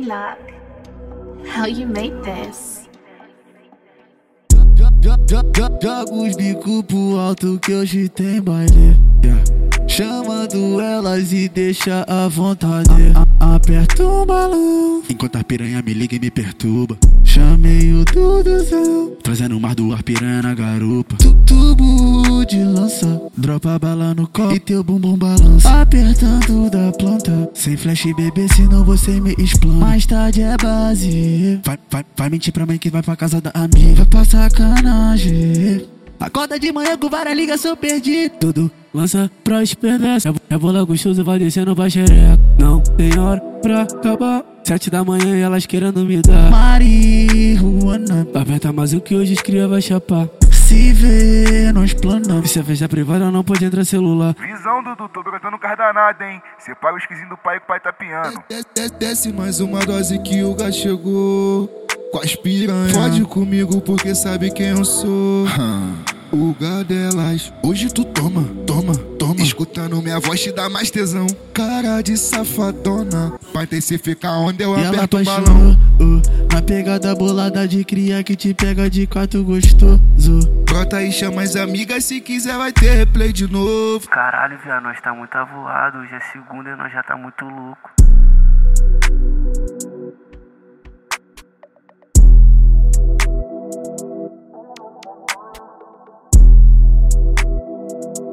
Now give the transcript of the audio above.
knock. How you made this? Joga os bico pro alto que hoje tem baile. Yeah. Chamando elas e deixa à vontade. A aperta um balão. Enquanto a piranha me liga e me perturba. Chamei o Duduzão. Trazendo o mar do ar piranha na garupa. Tu, tubo de lança. Dropa bala no copo e teu bumbum balança. Apertando da planta. Sem flash bebê, senão você me explana. Mais tarde é base. Vai, vai, vai mentir pra mãe que vai pra casa da amiga. Vai pra sacanagem. Acorda de manhã com várias ligações perdidas. Tudo lança pra esperança. É bola gostoso, vai descendo pra xereca. Não tem hora pra acabar. Sete da manhã e elas querendo me dar. Marihuana. Aperta mais o que hoje os cria vai chapar. Se vê, nós planamos. Se a festa privada não pode entrar celular. Visão, Dudu, tô brotando carro danado, hein? Cê paga o esquisinho do pai que o pai tá piando. Desce mais uma dose que o gás chegou. Com as piranha. Fode comigo porque sabe quem eu sou. O delas. Hoje tu toma, toma, toma. Escutando minha voz te dá mais tesão. Cara de safadona. Pra intensificar onde eu E ela aperto o balão. uh, Na pegada bolada de cria que te pega de quatro gostoso Brota e chama as amigas. Se quiser, vai ter replay de novo. Caralho, viado, nós tá muito avoado. Hoje é segunda e nós já tá muito louco. you